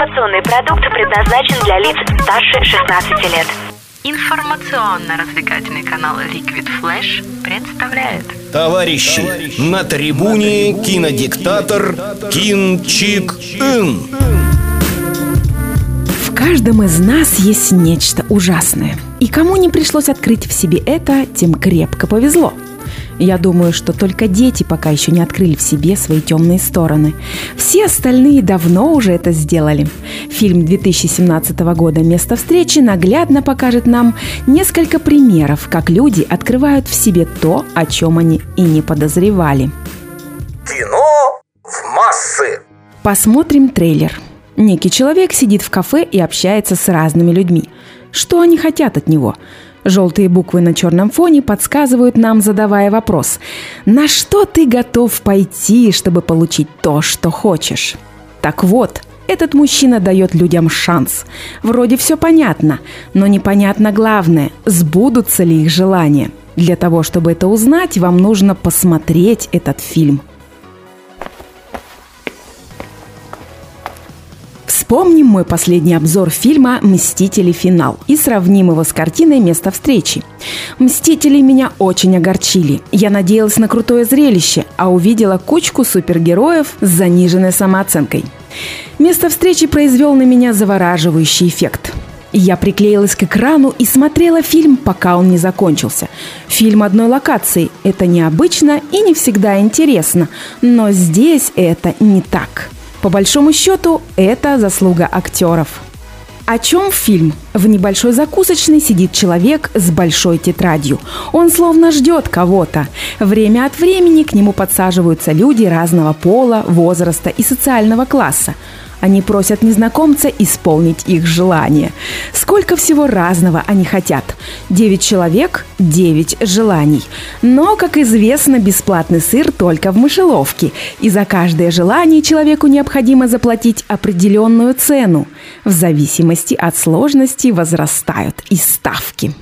Информационный продукт предназначен для лиц старше 16 лет. Информационно-развлекательный канал Liquid Flash представляет Товарищи, на трибуне кинодиктатор Кин Чик Ин. В каждом из нас есть нечто ужасное. И кому не пришлось открыть в себе это, тем крепко повезло – я думаю, что только дети пока еще не открыли в себе свои темные стороны. Все остальные давно уже это сделали. Фильм 2017 года «Место встречи» наглядно покажет нам несколько примеров, как люди открывают в себе то, о чем они и не подозревали. Кино в массы. Посмотрим трейлер. Некий человек сидит в кафе и общается с разными людьми. Что они хотят от него? Желтые буквы на черном фоне подсказывают нам, задавая вопрос «На что ты готов пойти, чтобы получить то, что хочешь?» Так вот, этот мужчина дает людям шанс. Вроде все понятно, но непонятно главное, сбудутся ли их желания. Для того, чтобы это узнать, вам нужно посмотреть этот фильм – Вспомним мой последний обзор фильма «Мстители. Финал» и сравним его с картиной «Место встречи». «Мстители» меня очень огорчили. Я надеялась на крутое зрелище, а увидела кучку супергероев с заниженной самооценкой. «Место встречи» произвел на меня завораживающий эффект. Я приклеилась к экрану и смотрела фильм, пока он не закончился. Фильм одной локации. Это необычно и не всегда интересно, но здесь это не так. По большому счету, это заслуга актеров. О чем фильм? В небольшой закусочной сидит человек с большой тетрадью. Он словно ждет кого-то. Время от времени к нему подсаживаются люди разного пола, возраста и социального класса. Они просят незнакомца исполнить их желание. Сколько всего разного они хотят. Девять человек – девять желаний. Но, как известно, бесплатный сыр только в мышеловке. И за каждое желание человеку необходимо заплатить определенную цену. В зависимости от сложности возрастают и ставки.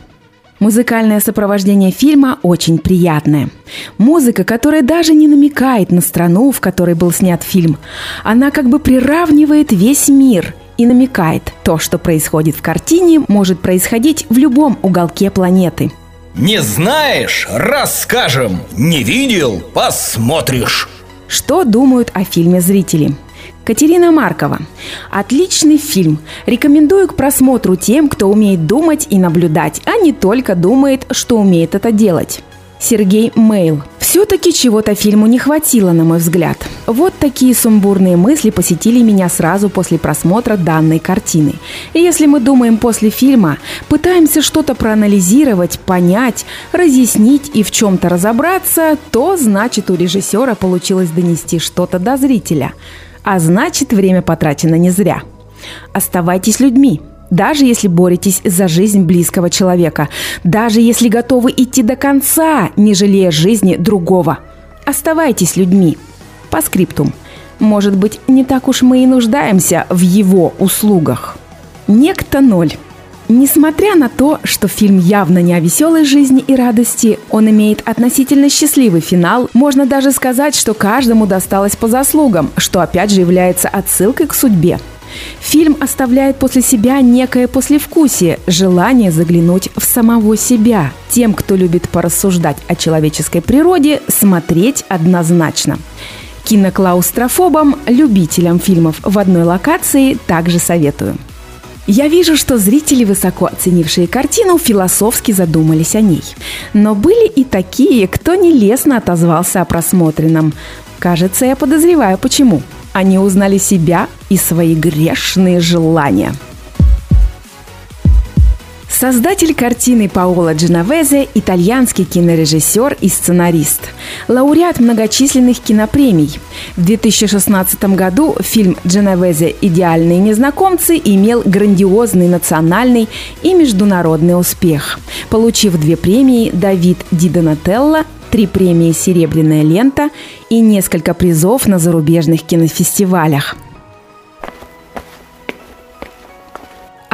Музыкальное сопровождение фильма очень приятное. Музыка, которая даже не намекает на страну, в которой был снят фильм. Она как бы приравнивает весь мир и намекает, то, что происходит в картине, может происходить в любом уголке планеты. Не знаешь? Расскажем. Не видел? Посмотришь. Что думают о фильме зрители? Катерина Маркова. Отличный фильм. Рекомендую к просмотру тем, кто умеет думать и наблюдать, а не только думает, что умеет это делать. Сергей Мейл. Все-таки чего-то фильму не хватило, на мой взгляд. Вот такие сумбурные мысли посетили меня сразу после просмотра данной картины. И если мы думаем после фильма, пытаемся что-то проанализировать, понять, разъяснить и в чем-то разобраться, то значит у режиссера получилось донести что-то до зрителя – а значит, время потрачено не зря. Оставайтесь людьми, даже если боретесь за жизнь близкого человека, даже если готовы идти до конца, не жалея жизни другого. Оставайтесь людьми. По скриптум. Может быть, не так уж мы и нуждаемся в его услугах. Некто ноль. Несмотря на то, что фильм явно не о веселой жизни и радости, он имеет относительно счастливый финал, можно даже сказать, что каждому досталось по заслугам, что опять же является отсылкой к судьбе. Фильм оставляет после себя некое послевкусие, желание заглянуть в самого себя. Тем, кто любит порассуждать о человеческой природе, смотреть однозначно. Киноклаустрофобам, любителям фильмов в одной локации также советую. Я вижу, что зрители, высоко оценившие картину, философски задумались о ней. Но были и такие, кто нелестно отозвался о просмотренном. Кажется, я подозреваю, почему. Они узнали себя и свои грешные желания – Создатель картины Паоло Дженовезе – итальянский кинорежиссер и сценарист. Лауреат многочисленных кинопремий. В 2016 году фильм Дженовезе «Идеальные незнакомцы» имел грандиозный национальный и международный успех. Получив две премии «Давид Ди Донателло», три премии «Серебряная лента» и несколько призов на зарубежных кинофестивалях –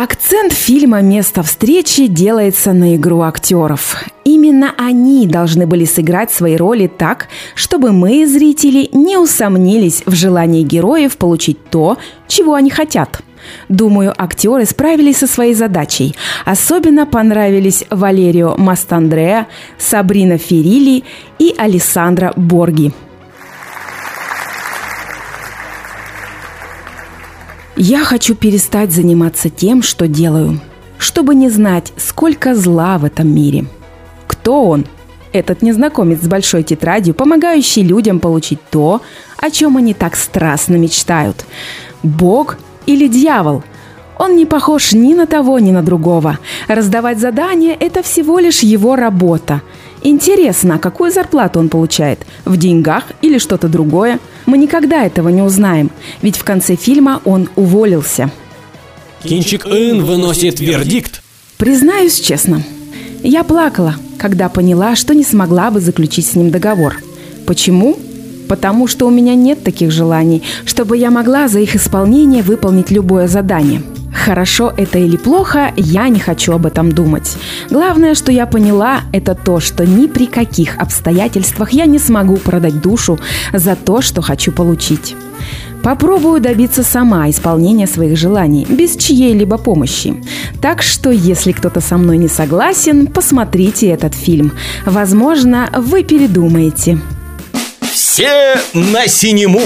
Акцент фильма «Место встречи» делается на игру актеров. Именно они должны были сыграть свои роли так, чтобы мы, зрители, не усомнились в желании героев получить то, чего они хотят. Думаю, актеры справились со своей задачей. Особенно понравились Валерио Мастандреа, Сабрина Феррили и Алессандра Борги. Я хочу перестать заниматься тем, что делаю, чтобы не знать, сколько зла в этом мире. Кто он? Этот незнакомец с большой тетрадью, помогающий людям получить то, о чем они так страстно мечтают. Бог или дьявол? Он не похож ни на того, ни на другого. Раздавать задания – это всего лишь его работа. Интересно, какую зарплату он получает? В деньгах или что-то другое? Мы никогда этого не узнаем, ведь в конце фильма он уволился. Кинчик Ин выносит вердикт. Признаюсь честно, я плакала, когда поняла, что не смогла бы заключить с ним договор. Почему? Потому что у меня нет таких желаний, чтобы я могла за их исполнение выполнить любое задание – Хорошо это или плохо, я не хочу об этом думать. Главное, что я поняла, это то, что ни при каких обстоятельствах я не смогу продать душу за то, что хочу получить. Попробую добиться сама исполнения своих желаний, без чьей-либо помощи. Так что, если кто-то со мной не согласен, посмотрите этот фильм. Возможно, вы передумаете. Все на синему!